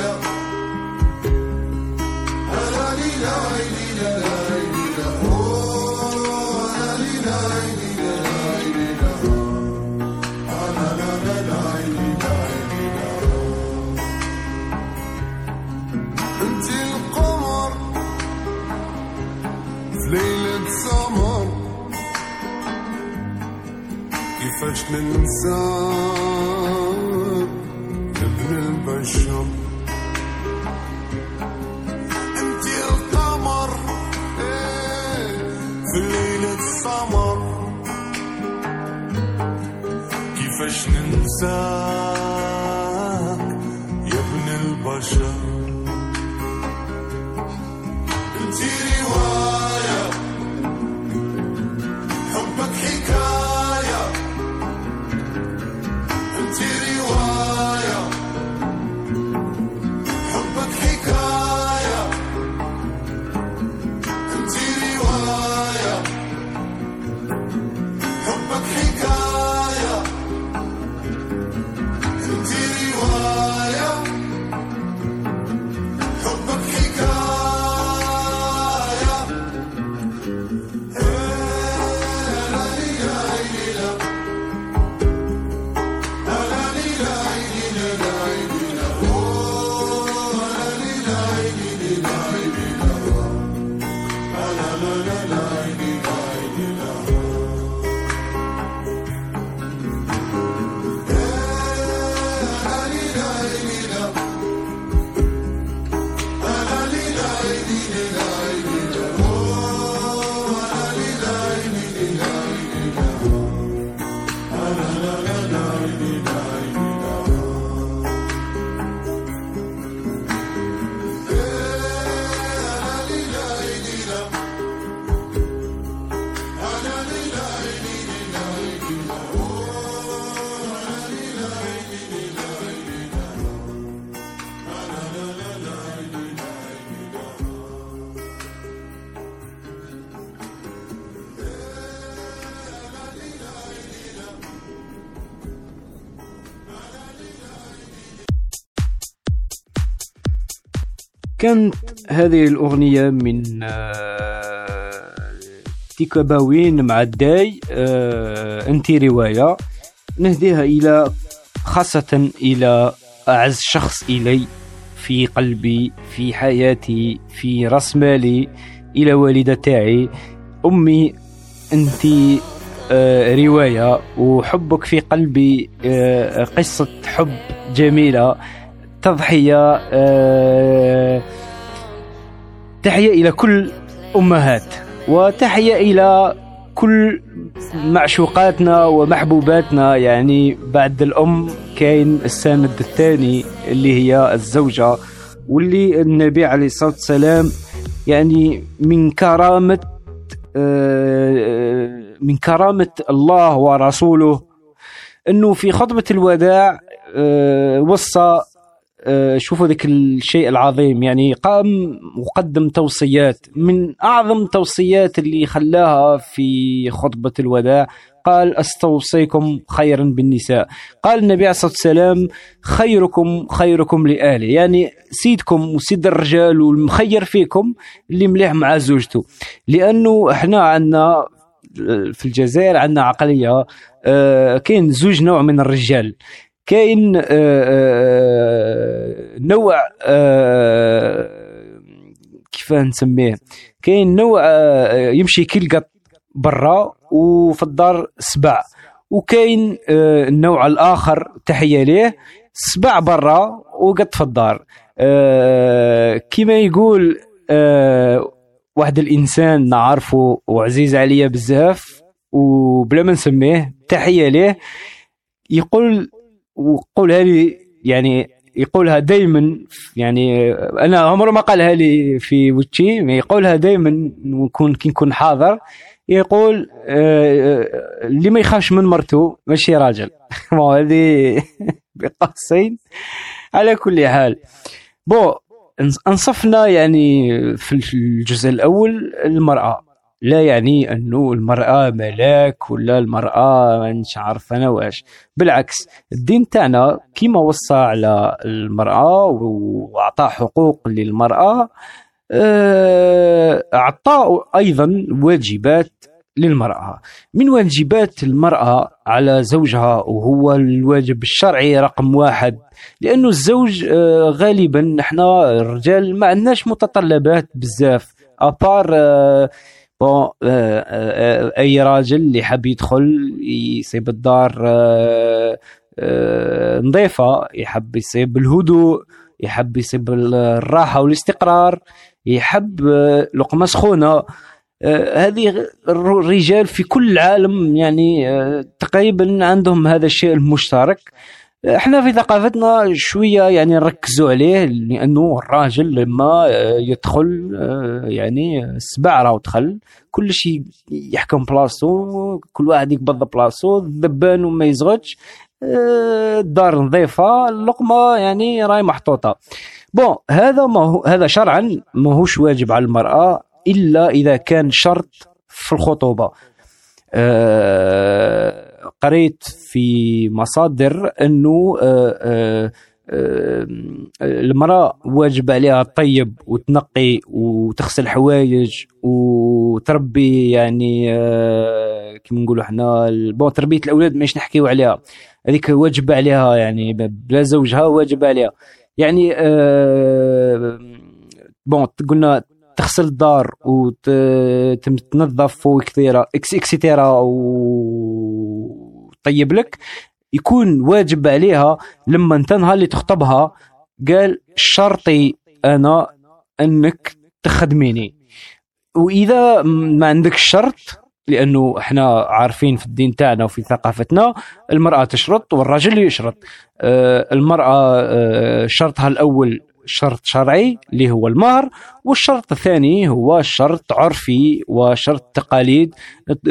لي لا لا لي لا لي لا لي لا أوه لا لي لا لي لا لي لا لا لا لا لا لي لا لي لا انت القمر في ليلة سمر كيفاش ننساك ننساك كانت هذه الأغنية من آه، تيكا باوين مع الداي آه، أنت رواية. نهديها إلى خاصة إلى أعز شخص إلي في قلبي في حياتي في رأس مالي إلى والدة تاعي. أمي أنت آه، رواية وحبك في قلبي آه، قصة حب جميلة. تضحية آه، تحية إلى كل أمهات وتحية إلى كل معشوقاتنا ومحبوباتنا. يعني بعد الأم كاين الساند الثاني اللي هي الزوجة واللي النبي عليه الصلاة والسلام يعني من كرامة آه، من كرامة الله ورسوله أنه في خطبة الوداع آه، وصى شوفوا ذاك الشيء العظيم. يعني قام وقدم توصيات. من أعظم توصيات اللي خلاها في خطبة الوداع قال أستوصيكم خيرا بالنساء. قال النبي عليه الصلاة والسلام خيركم خيركم لاهله يعني سيدكم وسيد الرجال والمخير فيكم اللي مليح مع زوجته. لأنه إحنا عندنا في الجزائر عندنا عقلية آه، كاين زوج نوع من الرجال. كاين آه، آه، نوع آه، كيف نسميه؟ كاين نوع يمشي كيلقط برا وفي الدار سبع. وكاين النوع الآخر تحية ليه سبع برا وقط في الدار. كما يقول واحد الإنسان نعرفه وعزيز عليا بزاف وبلا ما نسميه تحية ليه يقول وقولها لي يعني يقولها دائما يعني أنا عمره ما قالها لي في وجهي ما يقولها دائما نكون كي نكون حاضر. يقول آه، آه، اللي ما يخافش من مرته ماشي راجل. هذه بقوسين على كل حال. بو أنص- أنصفنا يعني في الجزء الأول المرأة. لا يعني أنه المرأة ملاك ولا المرأة مش عارف أنا واش بالعكس الدين تاعنا كيما وصى على المرأة وأعطى حقوق للمرأة آه، أعطى أيضا واجبات للمرأة. من واجبات المرأة على زوجها وهو الواجب الشرعي رقم واحد لأنه الزوج آه، غالبا نحنا الرجال ما عندناش متطلبات بزاف أبار آه، بون آه، آه، أي راجل اللي حاب يدخل يصيب الدار آه، آه، نظيفة يحب يصيب الهدوء يحب يصيب الراحة والاستقرار يحب آه، لقمة سخونة. آه، هذه الرجال في كل العالم يعني آه، تقريبا عندهم هذا الشيء المشترك. إحنا في ثقافتنا شوية يعني نركزوا عليه لأنه الراجل لما آه، يدخل آه، يعني السبع راه دخل كل شيء يحكم بلاصتو كل واحد يقبض بلاصتو الذبان وما يزغدش آه، الدار نظيفة اللقمة يعني راهي محطوطة. bon هذا ما هو هذا شرعا ماهوش واجب على المرأة إلا إذا كان شرط في الخطوبة. آه، قريت في مصادر إنه آه، آه، آه، المرأة واجب عليها تطيب وتنقي وتغسل حوايج وتربي يعني كيما نقولوا إحنا ال- بون تربية الأولاد ماش نحكيو عليها. هذيك واجب عليها يعني بلا زوجها واجب عليها. يعني بون قلنا تغسل الدار وتنظف وكثيرة إكس إكسيتيرا وطيب لك يكون واجب عليها لما انت نهار اللي تخطبها. قال شرطي أنا أنك تخدميني. وإذا ما عندك شرط لأنه إحنا عارفين في الدين تاعنا وفي ثقافتنا المرأة تشرط والرجل يشرط. آه، المرأة آه، شرطها الأول شرط شرعي اللي هو المهر والشرط الثاني هو شرط عرفي وشرط تقاليد.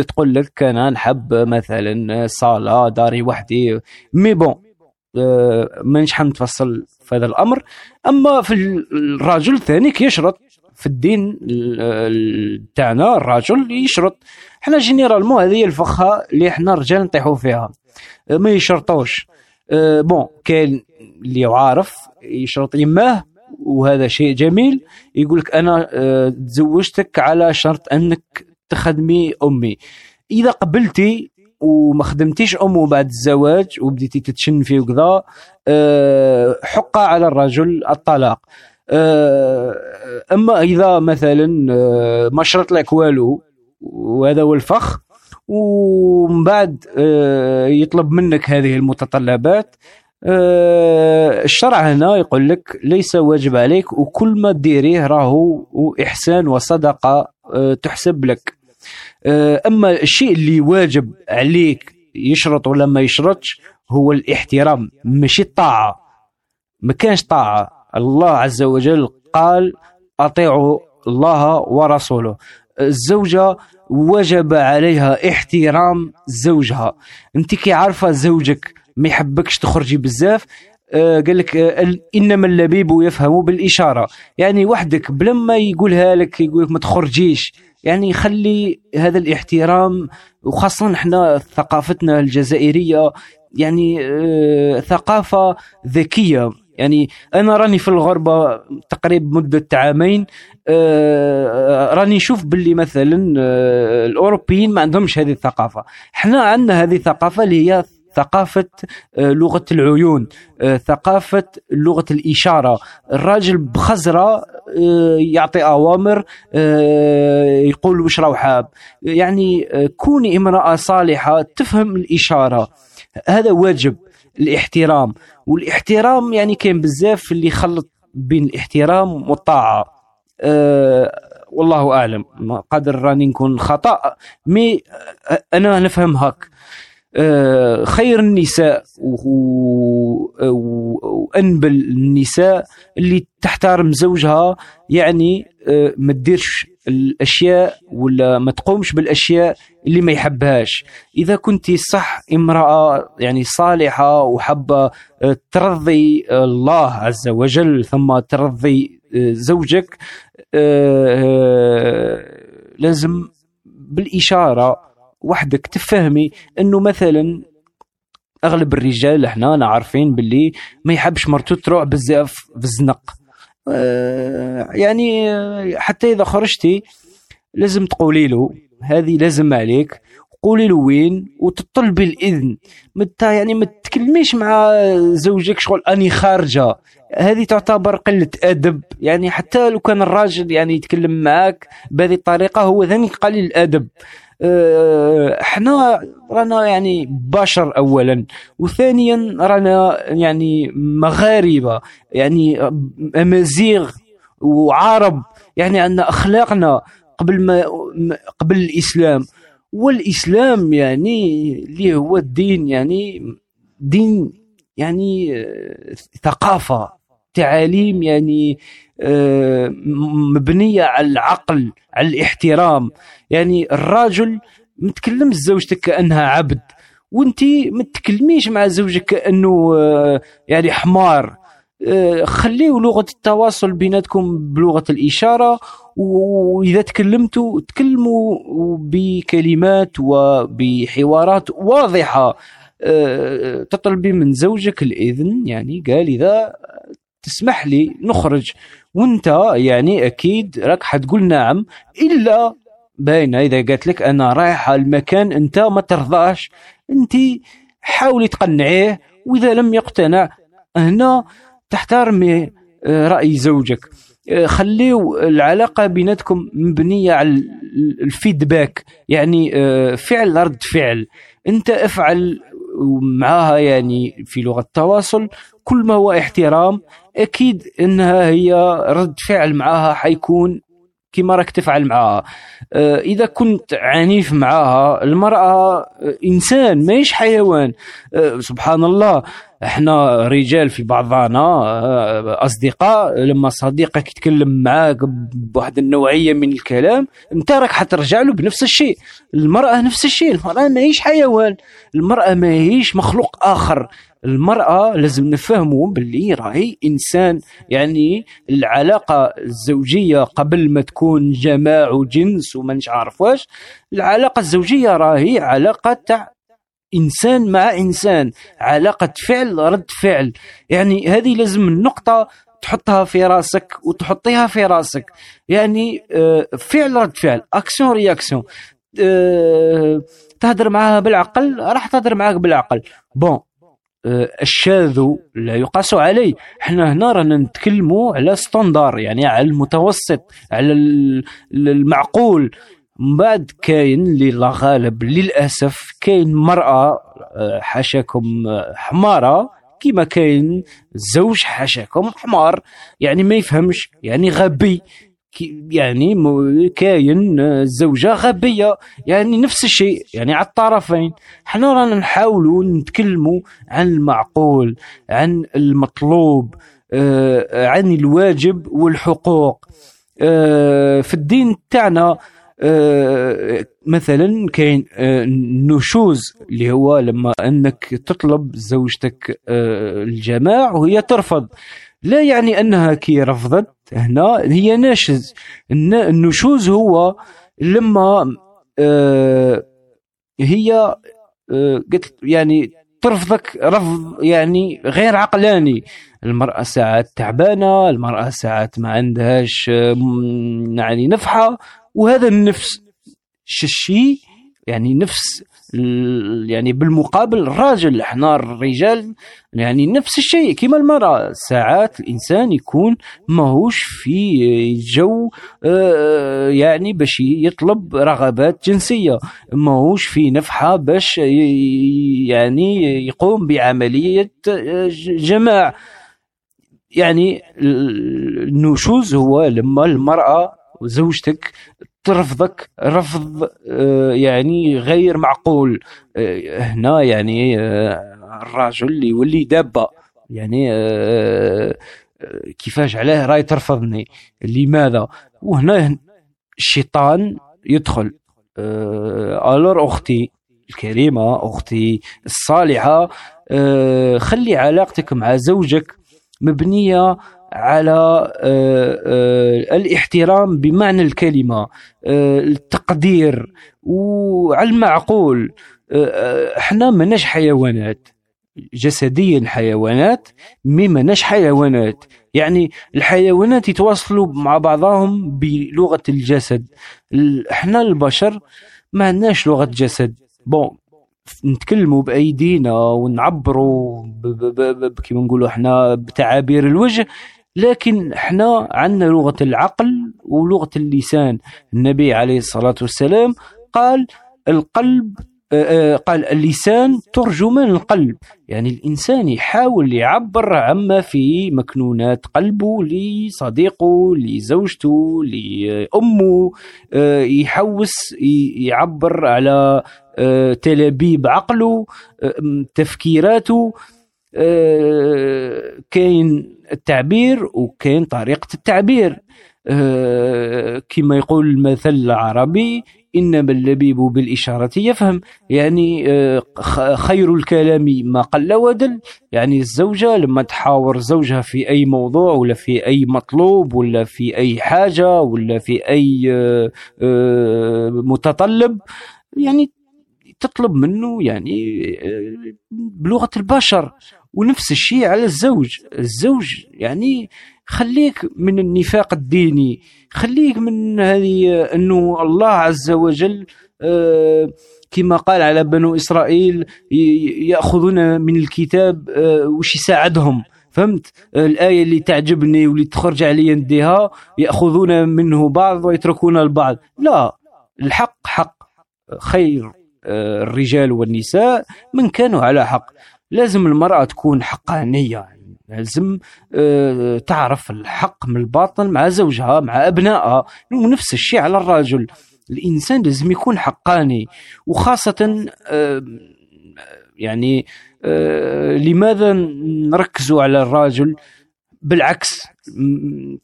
تقول لك أنا نحب مثلا صالة داري وحدي mais bon آه، مانيش حنتفصل في هذا الأمر. أما في الرجل الثاني كيشرط في الدين ال- ال- تاعنا الرجل يشرط. حنا généralement هذه الفخة اللي حنا الرجال نطيحوا فيها. ما يشرطوش. آه، بون كاين اللي عارف يشرط يماه وهذا شيء جميل. يقول لك أنا آه، تزوجتك على شرط أنك تخدمي أمي. إذا قبلتي وما خدمتيش امه بعد الزواج وبديتي تتشن فيه وكذا آه، حق على الرجل الطلاق. آه، أما إذا مثلا ما شرط لك والو وهذا هو الفخ ومن بعد يطلب منك هذه المتطلبات. الشرع هنا يقول لك ليس واجب عليك وكل ما ديريه راهو إحسان وصدقة آه، تحسب لك. آه، أما الشيء اللي واجب عليك يشرط ولا ما يشرطش هو الاحترام ماشي الطاعة. ما كانش طاعة. الله عز وجل قال أطيعوا الله ورسوله. الزوجة وجب عليها احترام زوجها. أنت كي عارفة زوجك ما يحبكش تخرجي بزاف آه، قال لك آه، إنما اللبيب يفهم بالإشارة. يعني وحدك بلا ما يقولها لك يقول لك ما تخرجيش. يعني خلي هذا الاحترام وخاصة إحنا ثقافتنا الجزائرية يعني آه، ثقافة ذكية. يعني أنا راني في الغربة تقريبا مدة عامين راني نشوف باللي مثلا الأوروبيين ما عندهمش هذه الثقافة. إحنا عندنا هذه الثقافة اللي هي ثقافة آه، لغة العيون آه، ثقافة لغة الإشارة. الراجل بخزرة آه، يعطي أوامر يقول وش راهو حاب. يعني كوني امرأة صالحة تفهم الإشارة. هذا واجب الاحترام. والاحترام يعني كاين بزاف اللي يخلط بين الاحترام والطاعة. أه والله أعلم ما قادر راني نكون خطأ مي أنا نفهم هاك. خير النساء وانبل النساء اللي تحترم زوجها يعني آه، ما تديرش الأشياء ولا ما تقومش بالأشياء اللي ما يحبهاش. إذا كنت صح امرأة يعني صالحة وحابة آه، ترضي الله عز وجل ثم ترضي آه، زوجك آه، آه، لازم بالإشارة وحدك تفهمي إنه مثلا أغلب الرجال إحنا عارفين باللي ما يحبش مرته تروح بزاف في الزنق آه، يعني آه، حتى إذا خرجتي لازم تقولي له هذه لازم عليك. قولي له وين وتطلبي الإذن. مت يعني ما تتكلميش مع زوجك شغل أني خارجة. هذه تعتبر قلة أدب. يعني حتى لو كان الراجل يعني يتكلم معك بهذه الطريقة هو ذني قليل الأدب. آه، إحنا رانا يعني بشر اولا وثانيا رانا يعني مغاربة يعني امازيغ وعرب يعني عندنا أخلاقنا قبل ما قبل الإسلام. والإسلام يعني اللي هو الدين يعني دين يعني آه، ثقافة تعاليم يعني آه، مبنية على العقل على الاحترام. يعني الراجل ما تكلمش زوجتك كأنها عبد وانت ما تتكلميش مع زوجك كأنه آه، يعني حمار. آه، خليوا لغة التواصل بيناتكم بلغة الإشارة وإذا تكلمتوا تكلموا بكلمات وبحوارات واضحة. آه، تطلبي من زوجك الإذن يعني قال إذا تسمح لي نخرج. وانت يعني أكيد راك حتقول نعم إلا باينة. إذا قالت لك أنا رايحه المكان أنت ما ترضاش أنت حاولي تقنعيه وإذا لم يقتنع هنا تحترمي آه، رأي زوجك. آه، خليو العلاقة بيناتكم مبنية على ال- الفيدباك. يعني آه، فعل رد فعل. أنت افعل معاها يعني في لغة التواصل كل ما هو احترام أكيد إنها هي رد فعل معاها حيكون كما راك تفعل معاها. آه، إذا كنت عنيف معاها المرأة آه، إنسان ماهيش حيوان. آه، سبحان الله إحنا رجال في بعضنا أصدقاء لما صديقك يتكلم معاك بواحد النوعية من الكلام أنت راك حترجع له بنفس الشيء. المرأة نفس الشيء المرأة ماهيش حيوان المرأة ماهيش مخلوق آخر. المرأة لازم نفهموا باللي راهي إنسان يعني العلاقة الزوجية قبل ما تكون جماع وجنس وما عارف واش العلاقة الزوجية راهي علاقة تاع إنسان مع إنسان علاقة فعل رد فعل. يعني هذه لازم النقطة تحطها في راسك وتحطيها في راسك. يعني آه، فعل رد فعل action réaction آه، تهدر معها بالعقل راح تهدر معاك بالعقل. bon الشاذ لا يقاس عليه. إحنا هنا رانا نتكلموا على standard يعني على المتوسط على ال- المعقول. من بعد كاين اللي لا غالب للأسف كاين مرأة آه، حاشاكم آه، حمارة كيما كاين زوج حاشاكم حمار. يعني ما يفهمش يعني غبي. يعني كاين آه، زوجة غبية. يعني نفس الشيء يعني على الطرفين. حنا رانا نحاولوا نتكلموا عن المعقول عن المطلوب آه، عن الواجب والحقوق. آه، في الدين تاعنا مثلا كاين النشوز اللي هو لما أنك تطلب زوجتك الجماع وهي ترفض. لا يعني أنها كي رفضت هنا هي ناشز الن- النشوز هو لما آه، هي آه، قلت يعني ترفضك رفض يعني غير عقلاني. المرأة ساعات تعبانة المرأة ساعات ما عندهاش آه، يعني نفحة وهذا النفس الشيء يعني نفس يعني بالمقابل الراجل إحنا الرجال يعني نفس الشيء. كما المرأة ساعات الإنسان يكون ماهوش في جو آه، يعني باش يطلب رغبات جنسية. ماهوش في نفحة باش يعني يقوم بعملية آه، جماع. يعني ال- النشوز هو لما المرأة وزوجتك ترفضك رفض آه، يعني غير معقول. آه، هنا يعني آه، الراجل يولي دابة. يعني كيفاش علاه راي ترفضني؟ لماذا؟ وهنا الشيطان يدخل. الور أختي الكريمة أختي الصالحة خلي علاقتك مع زوجك مبنية على آه، آه، الاحترام بمعنى الكلمة آه، التقدير وعلى المعقول. إحنا مناش حيوانات. جسديا حيوانات مي مناش حيوانات. يعني الحيوانات يتواصلوا مع بعضهم بلغة الجسد. ال- إحنا البشر ما عندناش لغة جسد. بون نتكلموا بأيدينا ونعبروا كيما نقولوا إحنا بتعابير الوجه. لكن إحنا عندنا لغة العقل ولغة اللسان. النبي عليه الصلاة والسلام قال القلب آه، آه، قال اللسان ترجمان القلب. يعني الإنسان يحاول يعبر عما في مكنونات قلبه لصديقه لزوجته لأمه آه، يحوس يعبر على تلابيب عقله تفكيراته. كاين التعبير وكاين طريقة التعبير. آه، كما يقول المثل العربي إنما اللبيب بالإشارة يفهم. يعني آه، خير الكلام ما قل ودل. يعني الزوجة لما تحاور زوجها في أي موضوع ولا في أي مطلوب ولا في أي حاجة ولا في أي آه، آه، متطلب يعني تطلب منه يعني آه، بلغة البشر. ونفس الشيء على الزوج. الزوج يعني خليك من النفاق الديني خليك من هذه أنه الله عز وجل آه، كما قال على بنو إسرائيل يأخذون من الكتاب آه، وش يساعدهم. فهمت؟ الآية اللي تعجبني واللي تخرج علي نديها يأخذون منه بعض ويتركون البعض. لا الحق حق. خير آه، الرجال والنساء من كانوا على حق. لازم المرأة تكون حقانية. لازم آه، تعرف الحق من الباطل مع زوجها مع أبنائها. ونفس الشيء على الرجل. الإنسان لازم يكون حقاني. وخاصة آه، يعني آه، لماذا نركزوا على الرجل؟ بالعكس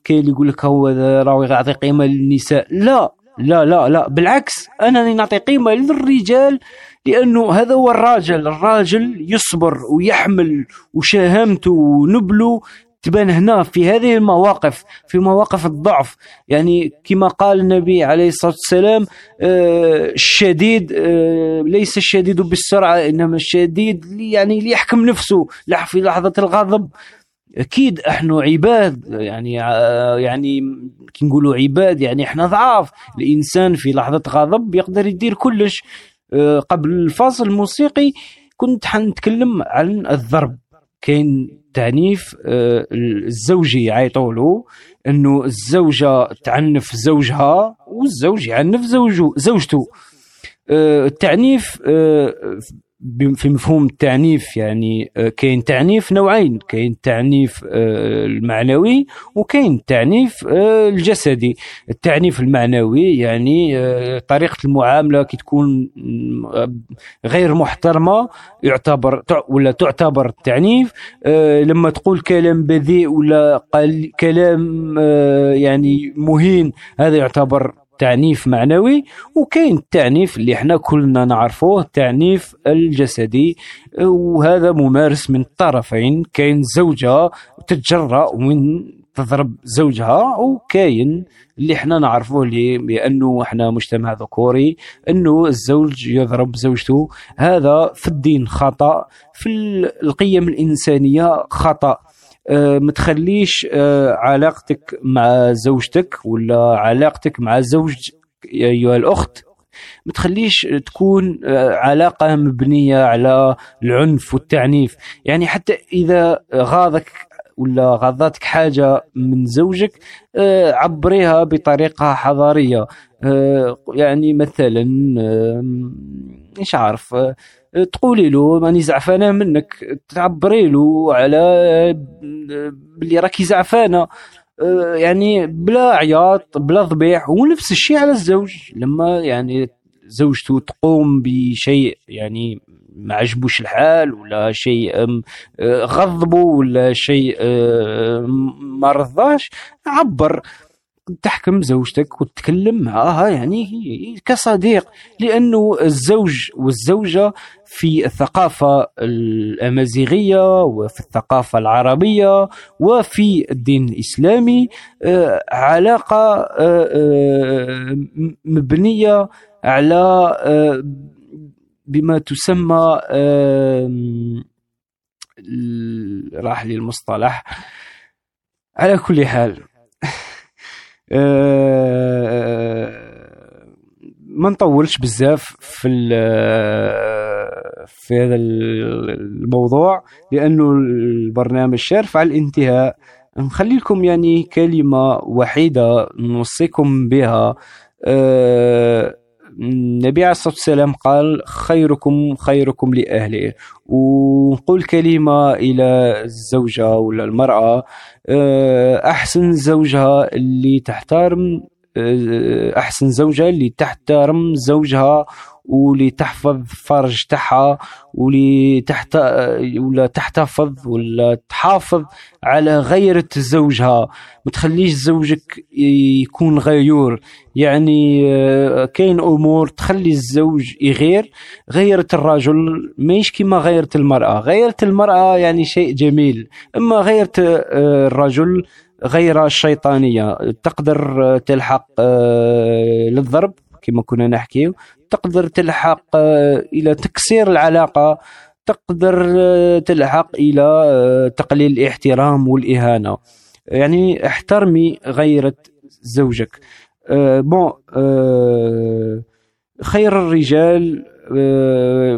كاين اللي يقول لك هو راهو يعطي قيمة للنساء. لا. لا لا لا. بالعكس أنا نعطي قيمة للرجال لأنه هذا هو الراجل. الراجل يصبر ويحمل وشهامته ونبله. تبان هنا في هذه المواقف في مواقف الضعف. يعني كما قال النبي عليه الصلاة والسلام آه، الشديد آه، ليس الشديد بالسرعة إنما الشديد يعني ليحكم نفسه في لحظة الغضب. أكيد إحنا عباد يعني ع- يعني كي نقولوا عباد يعني إحنا ضعاف. الإنسان في لحظة غضب يقدر يدير كلش. آه، قبل الفاصل الموسيقي كنت حنتكلم عن الضرب. كاين تعنيف آه، الزوجي يعيطوا له إنه الزوجة تعنف زوجها والزوج يعنف زوجه زوجته آه، التعنيف آه، في مفهوم التعنيف يعني آه، كاين تعنيف نوعين كاين التعنيف آه، المعنوي وكاين التعنيف آه، الجسدي. التعنيف المعنوي يعني طريقة المعاملة كي تكون غير محترمة يعتبر ولا تعتبر التعنيف آه، لما تقول كلام بذيء ولا كلام يعني مهين هذا يعتبر تعنيف معنوي وكاين التعنيف اللي إحنا كلنا نعرفوه التعنيف الجسدي. وهذا ممارس من الطرفين كاين زوجة تتجرأ ومن تضرب زوجها وكاين اللي إحنا نعرفوه ليه لأنه إحنا مجتمع ذكوري أنه الزوج يضرب زوجته. هذا في الدين خطأ في ال- القيم الإنسانية خطأ. آه، ما تخليش آه، علاقتك مع زوجتك ولا علاقتك مع زوج أيها الأخت. ما تخليش تكون آه، علاقة مبنية على العنف والتعنيف. يعني حتى إذا غاضك ولا غاضتك حاجة من زوجك عبريها بطريقة حضارية. آه، يعني مثلا مش عارف تقولي له ماني زعفانة منك. تعبري له على بلي راكي زعفانة. يعني بلا عياط بلا ضبيح ونفس الشيء على الزوج. لما يعني زوجته تقوم بشيء يعني ما عجبوش الحال ولا شيء غضبه ولا شيء ما رضاش عبر. تحكم زوجتك وتتكلم معها يعني كصديق. لأنه الزوج والزوجة في الثقافة الأمازيغية وفي الثقافة العربية وفي الدين الإسلامي آه، علاقة آه، آه، م- مبنية على بما تسمى راح لي المصطلح على كل حال. ما نطولش بزاف في ال- في هذا الموضوع لأنه البرنامج شارف على الانتهاء. نخلي لكم يعني كلمة وحيدة نوصيكم بها. آه، النبي عليه الصلاة والسلام قال خيركم خيركم لأهله. ونقول كلمة إلى الزوجة ولا المرأة آه، أحسن زوجها اللي تحترم آه، أحسن زوجها اللي تحترم زوجها واللي تحفظ فرج تاعها واللي تحت ولا تحتفظ ولا تحافظ على غيرة زوجها ما تخليش زوجك يكون غيور. يعني آه، كاين أمور تخلي الزوج يغير. غيرة الرجل ماهيش كيما غيرة المرأة. غيرة المرأة يعني شيء جميل. أما غيرة آه، الرجل غير الشيطانية تقدر آه، تلحق للضرب. كما كنا نحكي تقدر تلحق آه، إلى تكسير العلاقة تقدر آه، تلحق إلى آه، تقليل الاحترام والإهانة. يعني احترمي غيرة زوجك. بون خير الرجال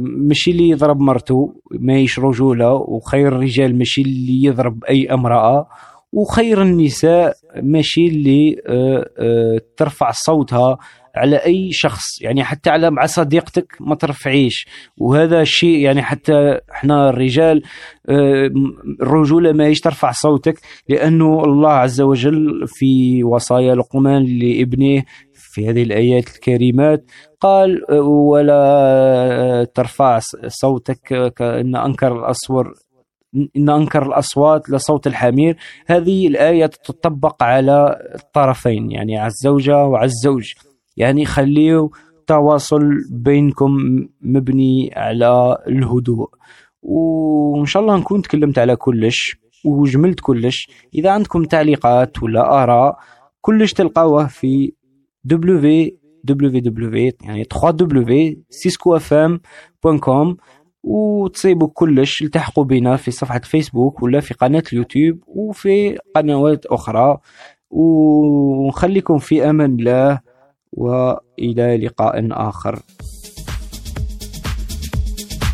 ماشي اللي يضرب مرته ماهيش رجولة وخير الرجال ماشي اللي يضرب أي امرأة وخير النساء ماشي اللي ترفع صوتها على أي شخص يعني حتى على مع صديقتك ما ترفعيش. وهذا الشيء يعني حتى إحنا الرجال آه، الرجولة ماهيش ترفع صوتك لأنه الله عز وجل في وصايا لقمان لابنه في هذه الآيات الكريمات قال آه، ولا ترفع صوتك كأن أنكر الاصور إن أنكر الأصوات لصوت الحمير. هذه الآية تطبق على الطرفين يعني على الزوجة وعلى الزوج يعني خليه تواصل بينكم مبني على الهدوء. وإن شاء الله نكون تكلمت على كلش وجملت كلش. إذا عندكم تعليقات ولا آراء كلش تلقاوه في www يعني 3w ciscofm.com وتصيبوا كلش التحقوا بنا في صفحة فيسبوك ولا في قناة اليوتيوب وفي قنوات أخرى. ونخليكم في أمان الله. وإلى لقاء آخر.